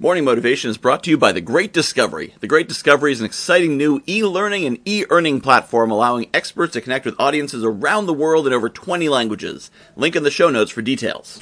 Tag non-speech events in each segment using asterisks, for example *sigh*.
Morning Motivation is brought to you by The Great Discovery. The Great Discovery is an exciting new e-learning and e-earning platform allowing experts to connect with audiences around the world in over 20 languages. Link in the show notes for details.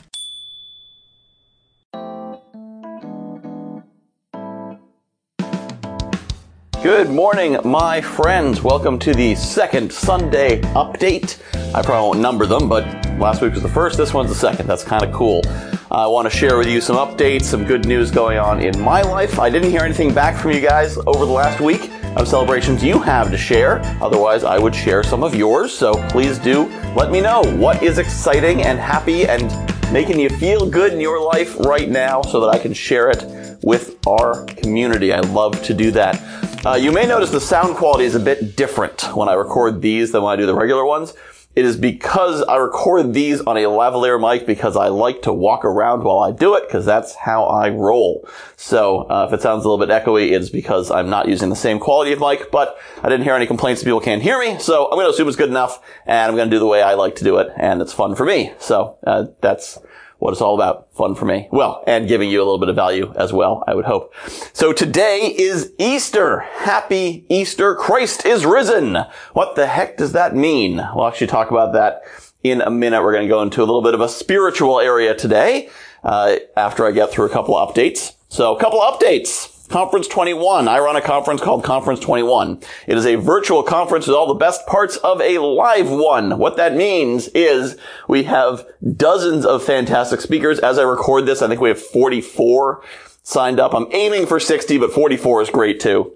Good morning, my friends. Welcome to the second Sunday update. I probably won't number them, but last week was the first, this one's the second. That's kind of cool. I want to share with you some updates, some good news going on in my life. I didn't hear anything back from you guys over the last week of celebrations you have to share. Otherwise, I would share some of yours. So please do let me know what is exciting and happy and making you feel good in your life right now so that I can share it with our community. I love to do that. Uh, you may notice the sound quality is a bit different when I record these than when I do the regular ones. It is because I record these on a lavalier mic because I like to walk around while I do it because that's how I roll. So uh, if it sounds a little bit echoey, it's because I'm not using the same quality of mic, but I didn't hear any complaints that people can't hear me. So I'm going to assume it's good enough and I'm going to do the way I like to do it and it's fun for me. So uh, that's what it's all about. Fun for me. Well, and giving you a little bit of value as well, I would hope. So today is Easter. Happy Easter. Christ is risen. What the heck does that mean? We'll actually talk about that in a minute. We're going to go into a little bit of a spiritual area today, uh, after I get through a couple updates. So a couple updates. Conference 21. I run a conference called Conference 21. It is a virtual conference with all the best parts of a live one. What that means is we have dozens of fantastic speakers. As I record this, I think we have 44 signed up. I'm aiming for 60, but 44 is great too.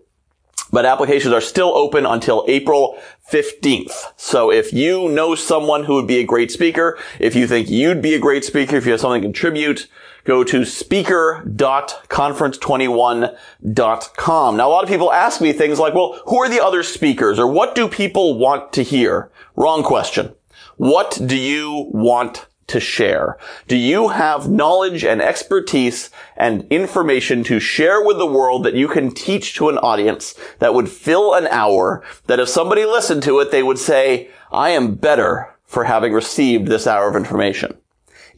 But applications are still open until April 15th. So if you know someone who would be a great speaker, if you think you'd be a great speaker, if you have something to contribute, go to speaker.conference21.com. Now, a lot of people ask me things like, well, who are the other speakers or what do people want to hear? Wrong question. What do you want to share? Do you have knowledge and expertise and information to share with the world that you can teach to an audience that would fill an hour that if somebody listened to it, they would say, I am better for having received this hour of information?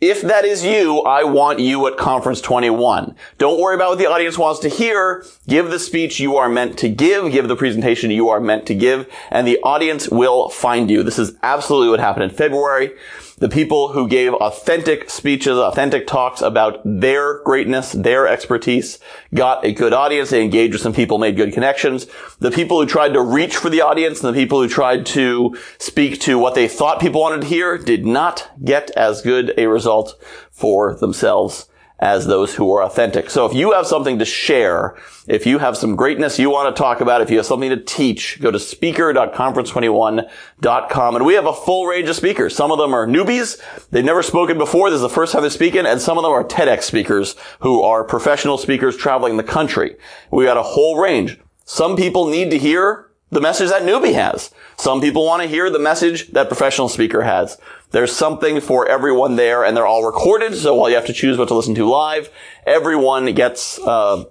If that is you, I want you at Conference 21. Don't worry about what the audience wants to hear. Give the speech you are meant to give. Give the presentation you are meant to give. And the audience will find you. This is absolutely what happened in February the people who gave authentic speeches, authentic talks about their greatness, their expertise, got a good audience. They engaged with some people, made good connections. The people who tried to reach for the audience and the people who tried to speak to what they thought people wanted to hear did not get as good a result for themselves as those who are authentic. So if you have something to share, if you have some greatness you want to talk about, if you have something to teach, go to speaker.conference21.com and we have a full range of speakers. Some of them are newbies. They've never spoken before. This is the first time they're speaking and some of them are TEDx speakers who are professional speakers traveling the country. We got a whole range. Some people need to hear the message that newbie has. Some people want to hear the message that professional speaker has. There's something for everyone there and they're all recorded. So while you have to choose what to listen to live, everyone gets, uh,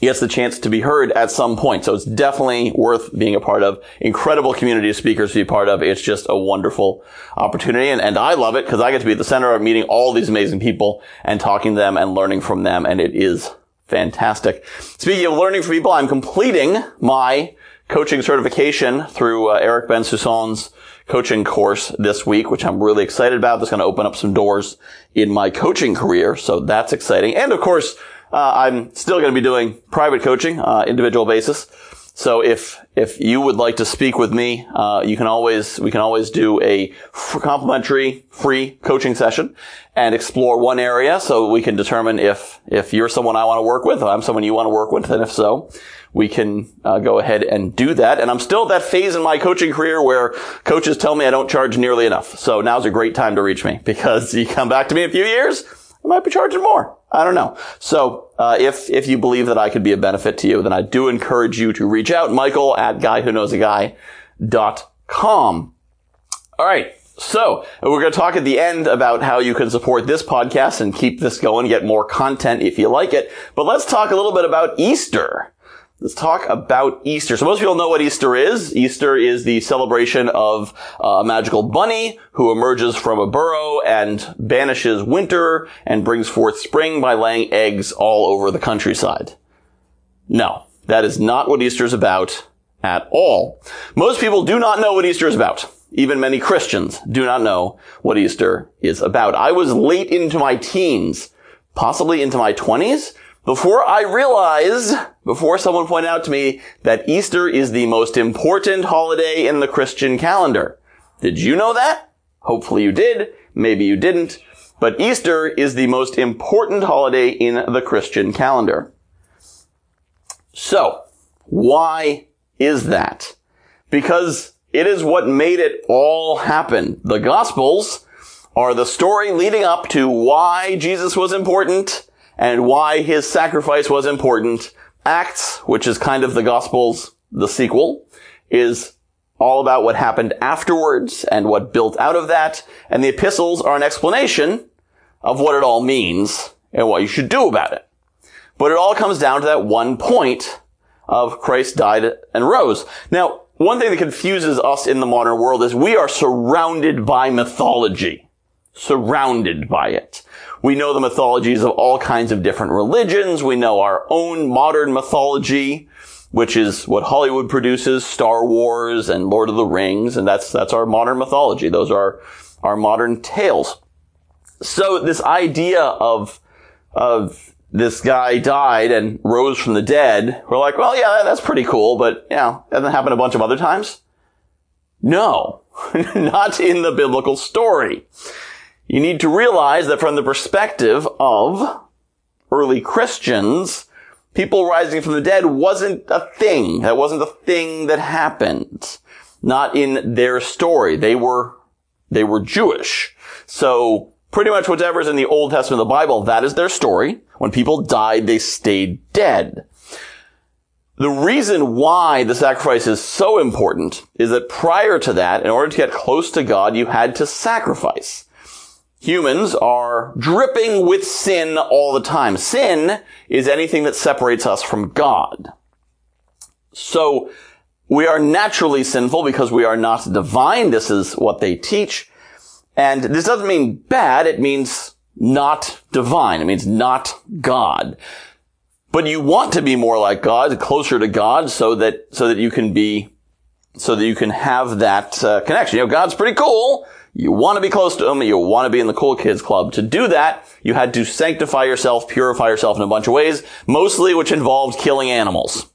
gets the chance to be heard at some point. So it's definitely worth being a part of. Incredible community of speakers to be part of. It's just a wonderful opportunity. And, and I love it because I get to be at the center of meeting all these amazing people and talking to them and learning from them. And it is fantastic. Speaking of learning from people, I'm completing my coaching certification through uh, Eric Bensusson's coaching course this week, which I'm really excited about. That's going to open up some doors in my coaching career. So that's exciting. And of course, uh, I'm still going to be doing private coaching, uh, individual basis. So if if you would like to speak with me, uh, you can always we can always do a complimentary free coaching session and explore one area, so we can determine if if you're someone I want to work with, I'm someone you want to work with, and if so, we can uh, go ahead and do that. And I'm still at that phase in my coaching career where coaches tell me I don't charge nearly enough. So now's a great time to reach me *laughs* because you come back to me in a few years, I might be charging more. I don't know. So uh, if if you believe that I could be a benefit to you, then I do encourage you to reach out, Michael at guywhoknowsaguy.com. All right. So we're going to talk at the end about how you can support this podcast and keep this going, get more content if you like it. But let's talk a little bit about Easter. Let's talk about Easter. So most people know what Easter is. Easter is the celebration of uh, a magical bunny who emerges from a burrow and banishes winter and brings forth spring by laying eggs all over the countryside. No, that is not what Easter is about at all. Most people do not know what Easter is about. Even many Christians do not know what Easter is about. I was late into my teens, possibly into my twenties, before I realized, before someone pointed out to me that Easter is the most important holiday in the Christian calendar. Did you know that? Hopefully you did. Maybe you didn't. But Easter is the most important holiday in the Christian calendar. So, why is that? Because it is what made it all happen. The Gospels are the story leading up to why Jesus was important and why his sacrifice was important. Acts, which is kind of the Gospels, the sequel, is all about what happened afterwards and what built out of that. And the epistles are an explanation of what it all means and what you should do about it. But it all comes down to that one point of Christ died and rose. Now, one thing that confuses us in the modern world is we are surrounded by mythology. Surrounded by it. We know the mythologies of all kinds of different religions. We know our own modern mythology, which is what Hollywood produces, Star Wars and Lord of the Rings, and that's, that's our modern mythology. Those are our modern tales. So this idea of, of this guy died and rose from the dead, we're like, well, yeah, that's pretty cool, but, you know, hasn't happened a bunch of other times? No, *laughs* not in the biblical story. You need to realize that from the perspective of early Christians, people rising from the dead wasn't a thing. That wasn't a thing that happened. Not in their story. They were, they were Jewish. So pretty much whatever's in the Old Testament of the Bible, that is their story. When people died, they stayed dead. The reason why the sacrifice is so important is that prior to that, in order to get close to God, you had to sacrifice. Humans are dripping with sin all the time. Sin is anything that separates us from God. So, we are naturally sinful because we are not divine. This is what they teach. And this doesn't mean bad, it means not divine. It means not God. But you want to be more like God, closer to God, so that, so that you can be, so that you can have that uh, connection. You know, God's pretty cool. You want to be close to them. You want to be in the cool kids club. To do that, you had to sanctify yourself, purify yourself in a bunch of ways, mostly which involved killing animals.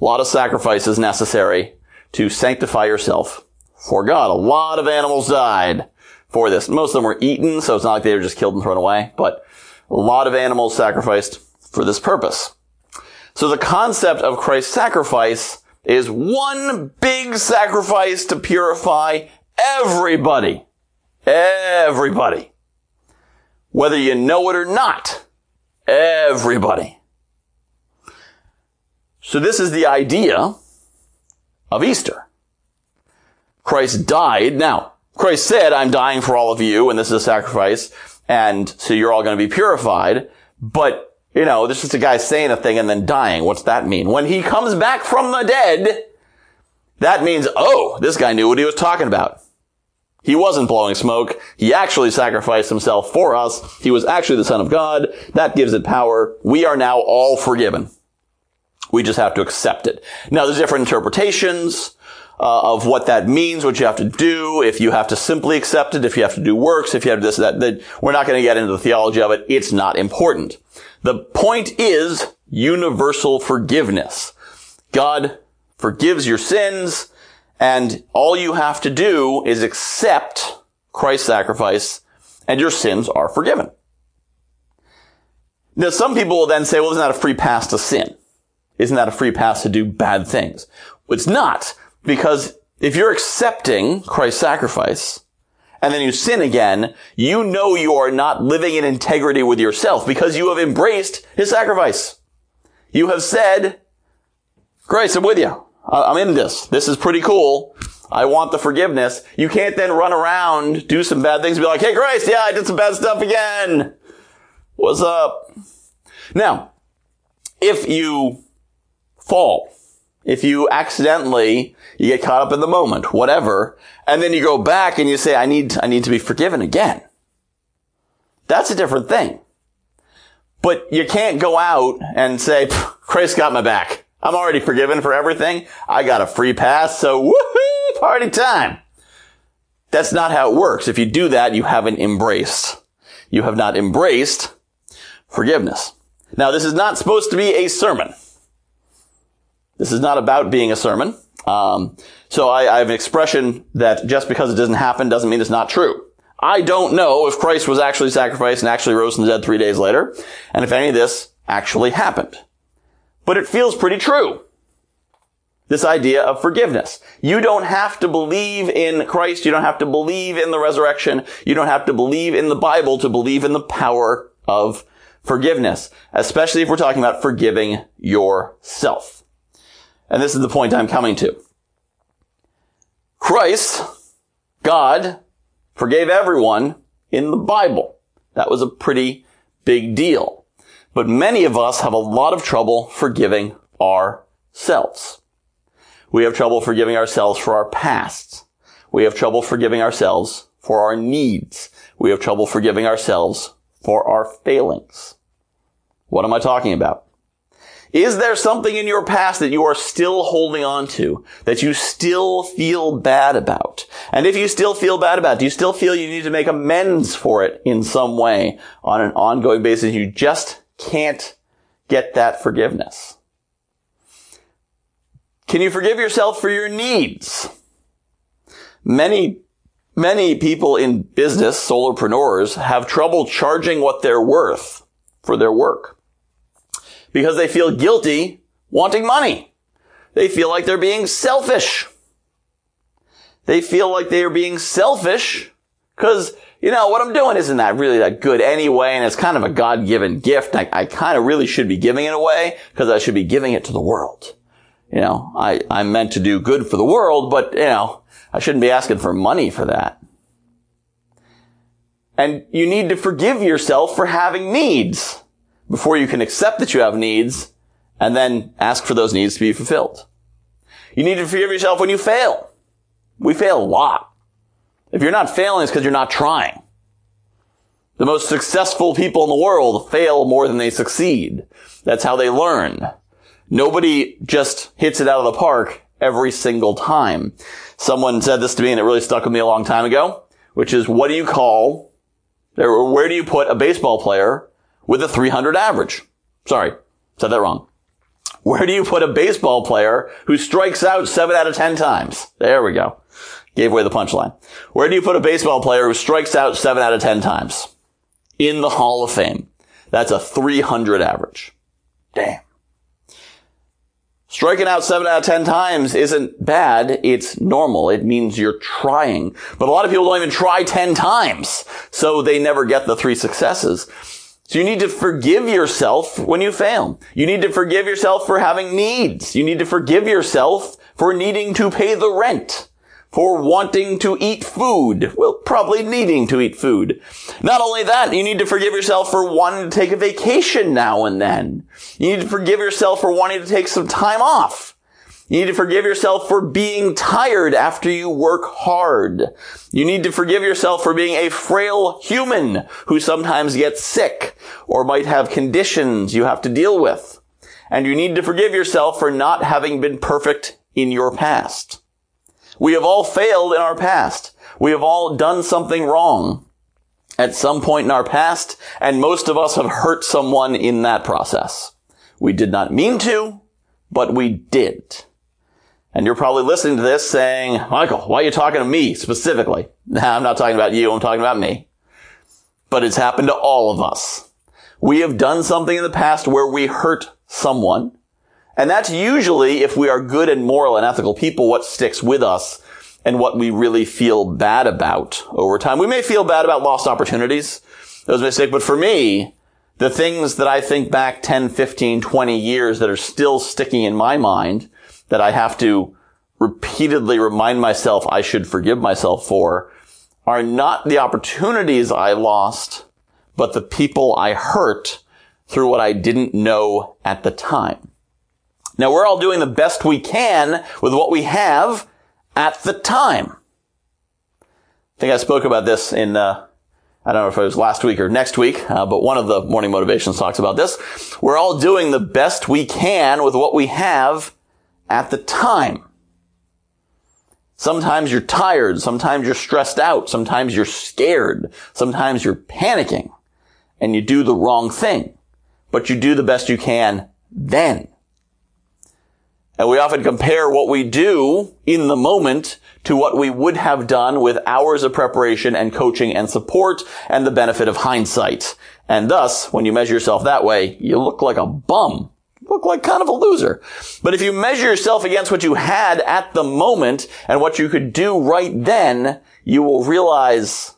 A lot of sacrifices necessary to sanctify yourself for God. A lot of animals died for this. Most of them were eaten, so it's not like they were just killed and thrown away, but a lot of animals sacrificed for this purpose. So the concept of Christ's sacrifice is one big sacrifice to purify everybody. Everybody. Whether you know it or not. Everybody. So this is the idea of Easter. Christ died. Now, Christ said, I'm dying for all of you, and this is a sacrifice, and so you're all going to be purified. But, you know, this is a guy saying a thing and then dying. What's that mean? When he comes back from the dead, that means, oh, this guy knew what he was talking about. He wasn't blowing smoke. He actually sacrificed himself for us. He was actually the son of God. That gives it power. We are now all forgiven. We just have to accept it. Now, there's different interpretations uh, of what that means, what you have to do, if you have to simply accept it, if you have to do works, if you have this, that, that we're not going to get into the theology of it. It's not important. The point is universal forgiveness. God forgives your sins, and all you have to do is accept Christ's sacrifice, and your sins are forgiven. Now, some people will then say, well, isn't that a free pass to sin? Isn't that a free pass to do bad things? Well, It's not. Because if you're accepting Christ's sacrifice, and then you sin again, you know you are not living in integrity with yourself because you have embraced his sacrifice. You have said, Christ, I'm with you. I'm in this. This is pretty cool. I want the forgiveness. You can't then run around, do some bad things, be like, hey, Christ, yeah, I did some bad stuff again. What's up? Now, if you fall, if you accidentally, you get caught up in the moment, whatever, and then you go back and you say, I need, I need to be forgiven again. That's a different thing. But you can't go out and say, Christ got my back. I'm already forgiven for everything. I got a free pass, so woohoo, party time. That's not how it works. If you do that, you haven't embraced. You have not embraced forgiveness. Now, this is not supposed to be a sermon. This is not about being a sermon. Um, so I, I have an expression that just because it doesn't happen doesn't mean it's not true. I don't know if Christ was actually sacrificed and actually rose from the dead three days later, and if any of this actually happened. But it feels pretty true. This idea of forgiveness. You don't have to believe in Christ. You don't have to believe in the resurrection. You don't have to believe in the Bible to believe in the power of forgiveness, especially if we're talking about forgiving yourself. And this is the point I'm coming to. Christ, God, forgave everyone in the Bible. That was a pretty big deal. But many of us have a lot of trouble forgiving ourselves. We have trouble forgiving ourselves for our pasts. We have trouble forgiving ourselves for our needs. We have trouble forgiving ourselves for our failings. What am I talking about? Is there something in your past that you are still holding on to, that you still feel bad about? And if you still feel bad about, do you still feel you need to make amends for it in some way on an ongoing basis? You just can't get that forgiveness. Can you forgive yourself for your needs? Many, many people in business, solopreneurs, have trouble charging what they're worth for their work because they feel guilty wanting money. They feel like they're being selfish. They feel like they are being selfish because, you know, what I'm doing isn't that really that good anyway, and it's kind of a God-given gift. I, I kind of really should be giving it away because I should be giving it to the world. You know, I, I'm meant to do good for the world, but, you know, I shouldn't be asking for money for that. And you need to forgive yourself for having needs before you can accept that you have needs and then ask for those needs to be fulfilled. You need to forgive yourself when you fail. We fail a lot. If you're not failing, it's because you're not trying. The most successful people in the world fail more than they succeed. That's how they learn. Nobody just hits it out of the park every single time. Someone said this to me and it really stuck with me a long time ago, which is what do you call, or where do you put a baseball player with a 300 average? Sorry, said that wrong. Where do you put a baseball player who strikes out seven out of 10 times? There we go. Gave away the punchline. Where do you put a baseball player who strikes out seven out of 10 times? In the Hall of Fame. That's a 300 average. Damn. Striking out seven out of ten times isn't bad. It's normal. It means you're trying. But a lot of people don't even try ten times. So they never get the three successes. So you need to forgive yourself when you fail. You need to forgive yourself for having needs. You need to forgive yourself for needing to pay the rent for wanting to eat food. Well, probably needing to eat food. Not only that, you need to forgive yourself for wanting to take a vacation now and then. You need to forgive yourself for wanting to take some time off. You need to forgive yourself for being tired after you work hard. You need to forgive yourself for being a frail human who sometimes gets sick or might have conditions you have to deal with. And you need to forgive yourself for not having been perfect in your past. We have all failed in our past. We have all done something wrong at some point in our past, and most of us have hurt someone in that process. We did not mean to, but we did. And you're probably listening to this saying, Michael, why are you talking to me specifically? *laughs* Nah, I'm not talking about you, I'm talking about me. But it's happened to all of us. We have done something in the past where we hurt someone, and that's usually, if we are good and moral and ethical people, what sticks with us and what we really feel bad about over time. We may feel bad about lost opportunities, those mistakes, but for me, the things that I think back 10, 15, 20 years that are still sticking in my mind that I have to repeatedly remind myself I should forgive myself for are not the opportunities I lost, but the people I hurt through what I didn't know at the time. Now we're all doing the best we can with what we have at the time. I think I spoke about this in, uh, I don't know if it was last week or next week, uh, but one of the morning motivations talks about this. We're all doing the best we can with what we have at the time. Sometimes you're tired. Sometimes you're stressed out. Sometimes you're scared. Sometimes you're panicking and you do the wrong thing, but you do the best you can then. And we often compare what we do in the moment to what we would have done with hours of preparation and coaching and support and the benefit of hindsight. And thus, when you measure yourself that way, you look like a bum. Look like kind of a loser. But if you measure yourself against what you had at the moment and what you could do right then, you will realize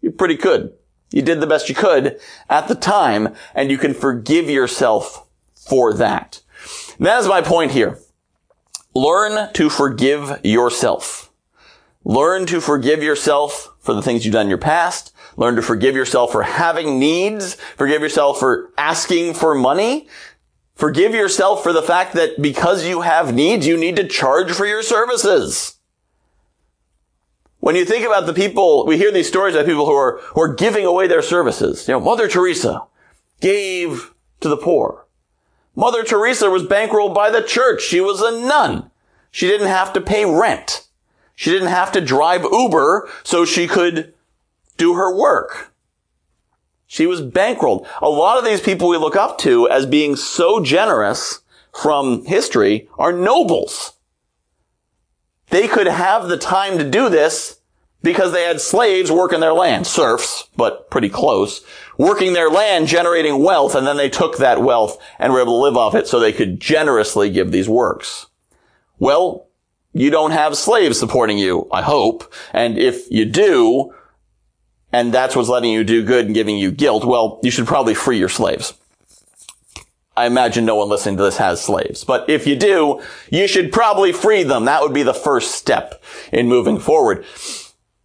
you're pretty good. You did the best you could at the time and you can forgive yourself for that. That is my point here. Learn to forgive yourself. Learn to forgive yourself for the things you've done in your past. Learn to forgive yourself for having needs. Forgive yourself for asking for money. Forgive yourself for the fact that because you have needs, you need to charge for your services. When you think about the people, we hear these stories about people who are, who are giving away their services. You know, Mother Teresa gave to the poor. Mother Teresa was bankrolled by the church. She was a nun. She didn't have to pay rent. She didn't have to drive Uber so she could do her work. She was bankrolled. A lot of these people we look up to as being so generous from history are nobles. They could have the time to do this because they had slaves working their land, serfs, but pretty close, working their land, generating wealth, and then they took that wealth and were able to live off it so they could generously give these works. Well, you don't have slaves supporting you, I hope, and if you do, and that's what's letting you do good and giving you guilt, well, you should probably free your slaves. I imagine no one listening to this has slaves. But if you do, you should probably free them. That would be the first step in moving forward.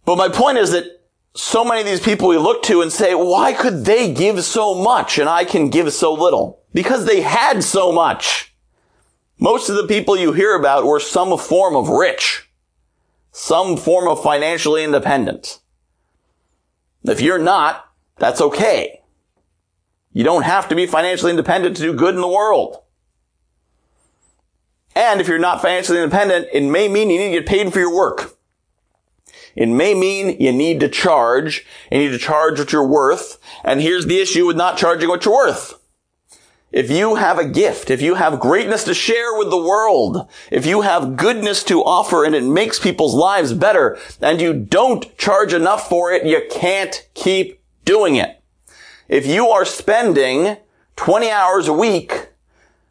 But my point is that so many of these people we look to and say, why could they give so much and I can give so little? Because they had so much. Most of the people you hear about were some form of rich, some form of financially independent. If you're not, that's okay. You don't have to be financially independent to do good in the world. And if you're not financially independent, it may mean you need to get paid for your work. It may mean you need to charge. You need to charge what you're worth. And here's the issue with not charging what you're worth. If you have a gift, if you have greatness to share with the world, if you have goodness to offer and it makes people's lives better, and you don't charge enough for it, you can't keep doing it. If you are spending 20 hours a week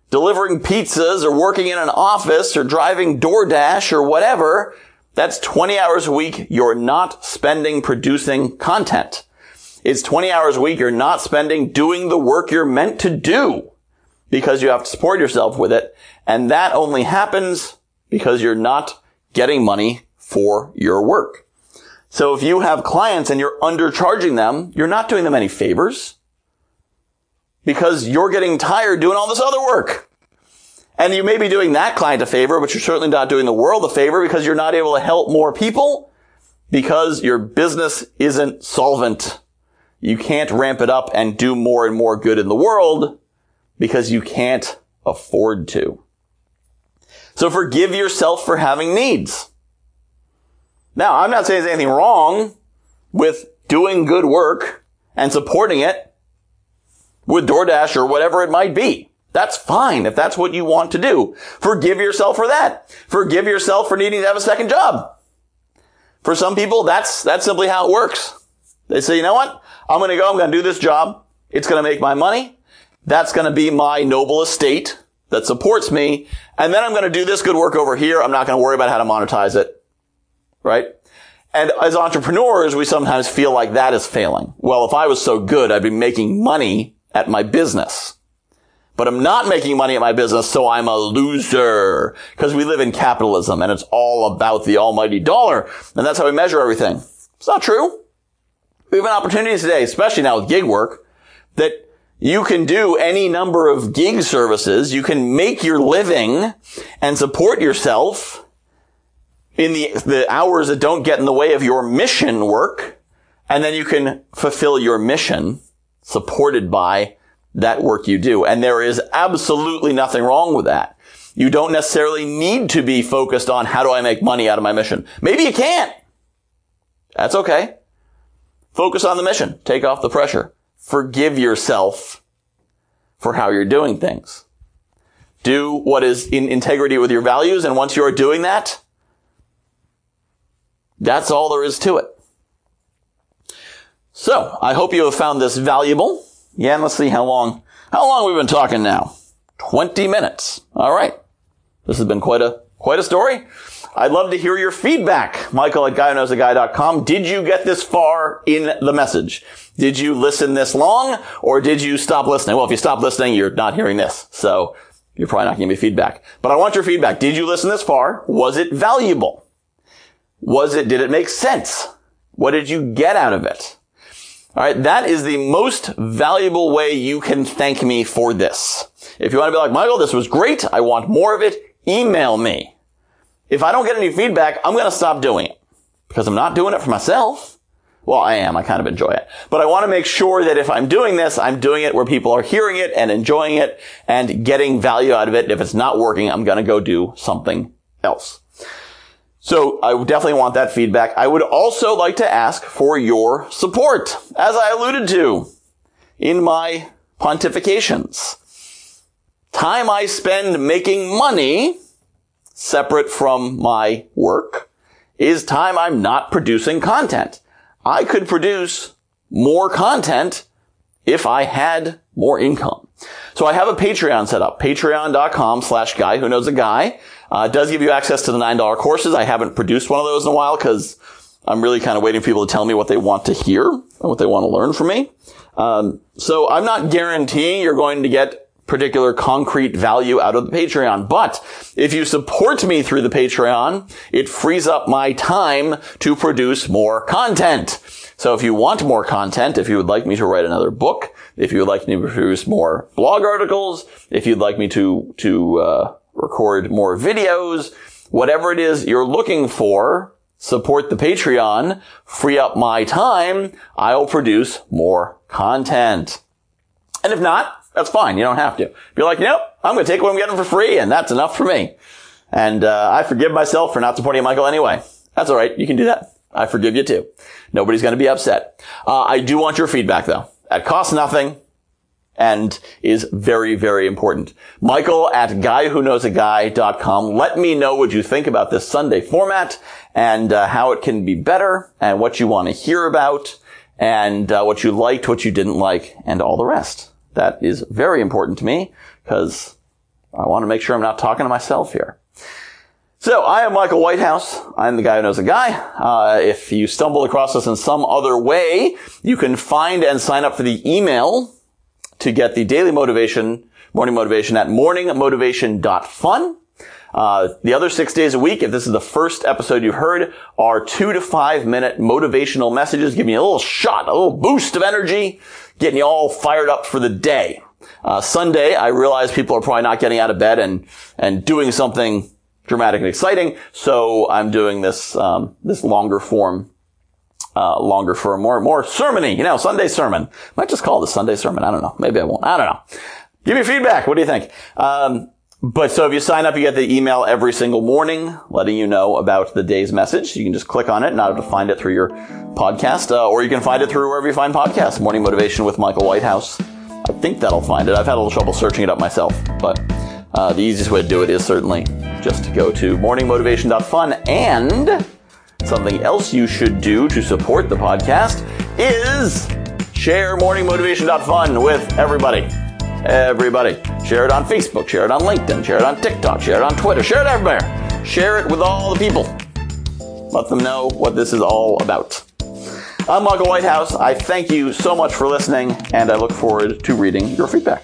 delivering pizzas or working in an office or driving DoorDash or whatever, that's 20 hours a week you're not spending producing content. It's 20 hours a week you're not spending doing the work you're meant to do because you have to support yourself with it. And that only happens because you're not getting money for your work. So if you have clients and you're undercharging them, you're not doing them any favors because you're getting tired doing all this other work. And you may be doing that client a favor, but you're certainly not doing the world a favor because you're not able to help more people because your business isn't solvent. You can't ramp it up and do more and more good in the world because you can't afford to. So forgive yourself for having needs. Now, I'm not saying there's anything wrong with doing good work and supporting it with DoorDash or whatever it might be. That's fine if that's what you want to do. Forgive yourself for that. Forgive yourself for needing to have a second job. For some people, that's, that's simply how it works. They say, you know what? I'm going to go. I'm going to do this job. It's going to make my money. That's going to be my noble estate that supports me. And then I'm going to do this good work over here. I'm not going to worry about how to monetize it. Right? And as entrepreneurs, we sometimes feel like that is failing. Well, if I was so good, I'd be making money at my business but I'm not making money at my business, so I'm a loser. Because we live in capitalism and it's all about the almighty dollar. And that's how we measure everything. It's not true. We have an opportunity today, especially now with gig work, that You can do any number of gig services. You can make your living and support yourself in the, the hours that don't get in the way of your mission work. And then you can fulfill your mission supported by that work you do. And there is absolutely nothing wrong with that. You don't necessarily need to be focused on how do I make money out of my mission. Maybe you can't. That's okay. Focus on the mission. Take off the pressure. Forgive yourself for how you're doing things. Do what is in integrity with your values. And once you're doing that, that's all there is to it. So I hope you have found this valuable. Yeah, and let's see how long, how long we've been talking now. 20 minutes. All right. This has been quite a, quite a story. I'd love to hear your feedback. Michael at guywhoknowsaguy.com. Did you get this far in the message? Did you listen this long or did you stop listening? Well, if you stop listening, you're not hearing this. So you're probably not going to giving me feedback, but I want your feedback. Did you listen this far? Was it valuable? Was it, did it make sense? What did you get out of it? All right. That is the most valuable way you can thank me for this. If you want to be like, Michael, this was great. I want more of it. Email me. If I don't get any feedback, I'm going to stop doing it because I'm not doing it for myself. Well, I am. I kind of enjoy it, but I want to make sure that if I'm doing this, I'm doing it where people are hearing it and enjoying it and getting value out of it. If it's not working, I'm going to go do something else. So I definitely want that feedback. I would also like to ask for your support, as I alluded to in my pontifications. Time I spend making money separate from my work is time I'm not producing content. I could produce more content if I had more income. So I have a Patreon set up, patreon.com slash guy who knows a guy. Uh, it does give you access to the $9 courses. I haven't produced one of those in a while because I'm really kind of waiting for people to tell me what they want to hear and what they want to learn from me. Um, so I'm not guaranteeing you're going to get particular concrete value out of the Patreon. But if you support me through the Patreon, it frees up my time to produce more content. So if you want more content, if you would like me to write another book, if you would like me to produce more blog articles, if you'd like me to, to, uh, record more videos, whatever it is you're looking for, support the Patreon, free up my time, I'll produce more content. And if not, that's fine. You don't have to. Be like, nope, I'm going to take what I'm getting for free, and that's enough for me. And uh, I forgive myself for not supporting Michael anyway. That's all right. You can do that. I forgive you too. Nobody's going to be upset. Uh, I do want your feedback though. It costs nothing and is very, very important. Michael at guywhoknowsaguy.com. Let me know what you think about this Sunday format and uh, how it can be better and what you want to hear about and uh, what you liked, what you didn't like, and all the rest. That is very important to me because I want to make sure I'm not talking to myself here. So I am Michael Whitehouse. I'm the guy who knows a guy. Uh, if you stumble across us in some other way, you can find and sign up for the email to get the daily motivation, morning motivation at morningmotivation.fun. Uh, the other six days a week, if this is the first episode you've heard, are two to five minute motivational messages, giving you a little shot, a little boost of energy getting you all fired up for the day. Uh, Sunday, I realize people are probably not getting out of bed and, and doing something dramatic and exciting. So I'm doing this, um, this longer form, uh, longer form, more, more sermony, you know, Sunday sermon. Might just call it a Sunday sermon. I don't know. Maybe I won't. I don't know. Give me feedback. What do you think? Um, but so if you sign up, you get the email every single morning letting you know about the day's message. You can just click on it and not have to find it through your podcast, uh, or you can find it through wherever you find podcasts. Morning Motivation with Michael Whitehouse. I think that'll find it. I've had a little trouble searching it up myself, but uh, the easiest way to do it is certainly just to go to morningmotivation.fun. And something else you should do to support the podcast is share morningmotivation.fun with everybody. Everybody. Share it on Facebook, share it on LinkedIn, share it on TikTok, share it on Twitter, share it everywhere. Share it with all the people. Let them know what this is all about. I'm Michael Whitehouse. I thank you so much for listening, and I look forward to reading your feedback.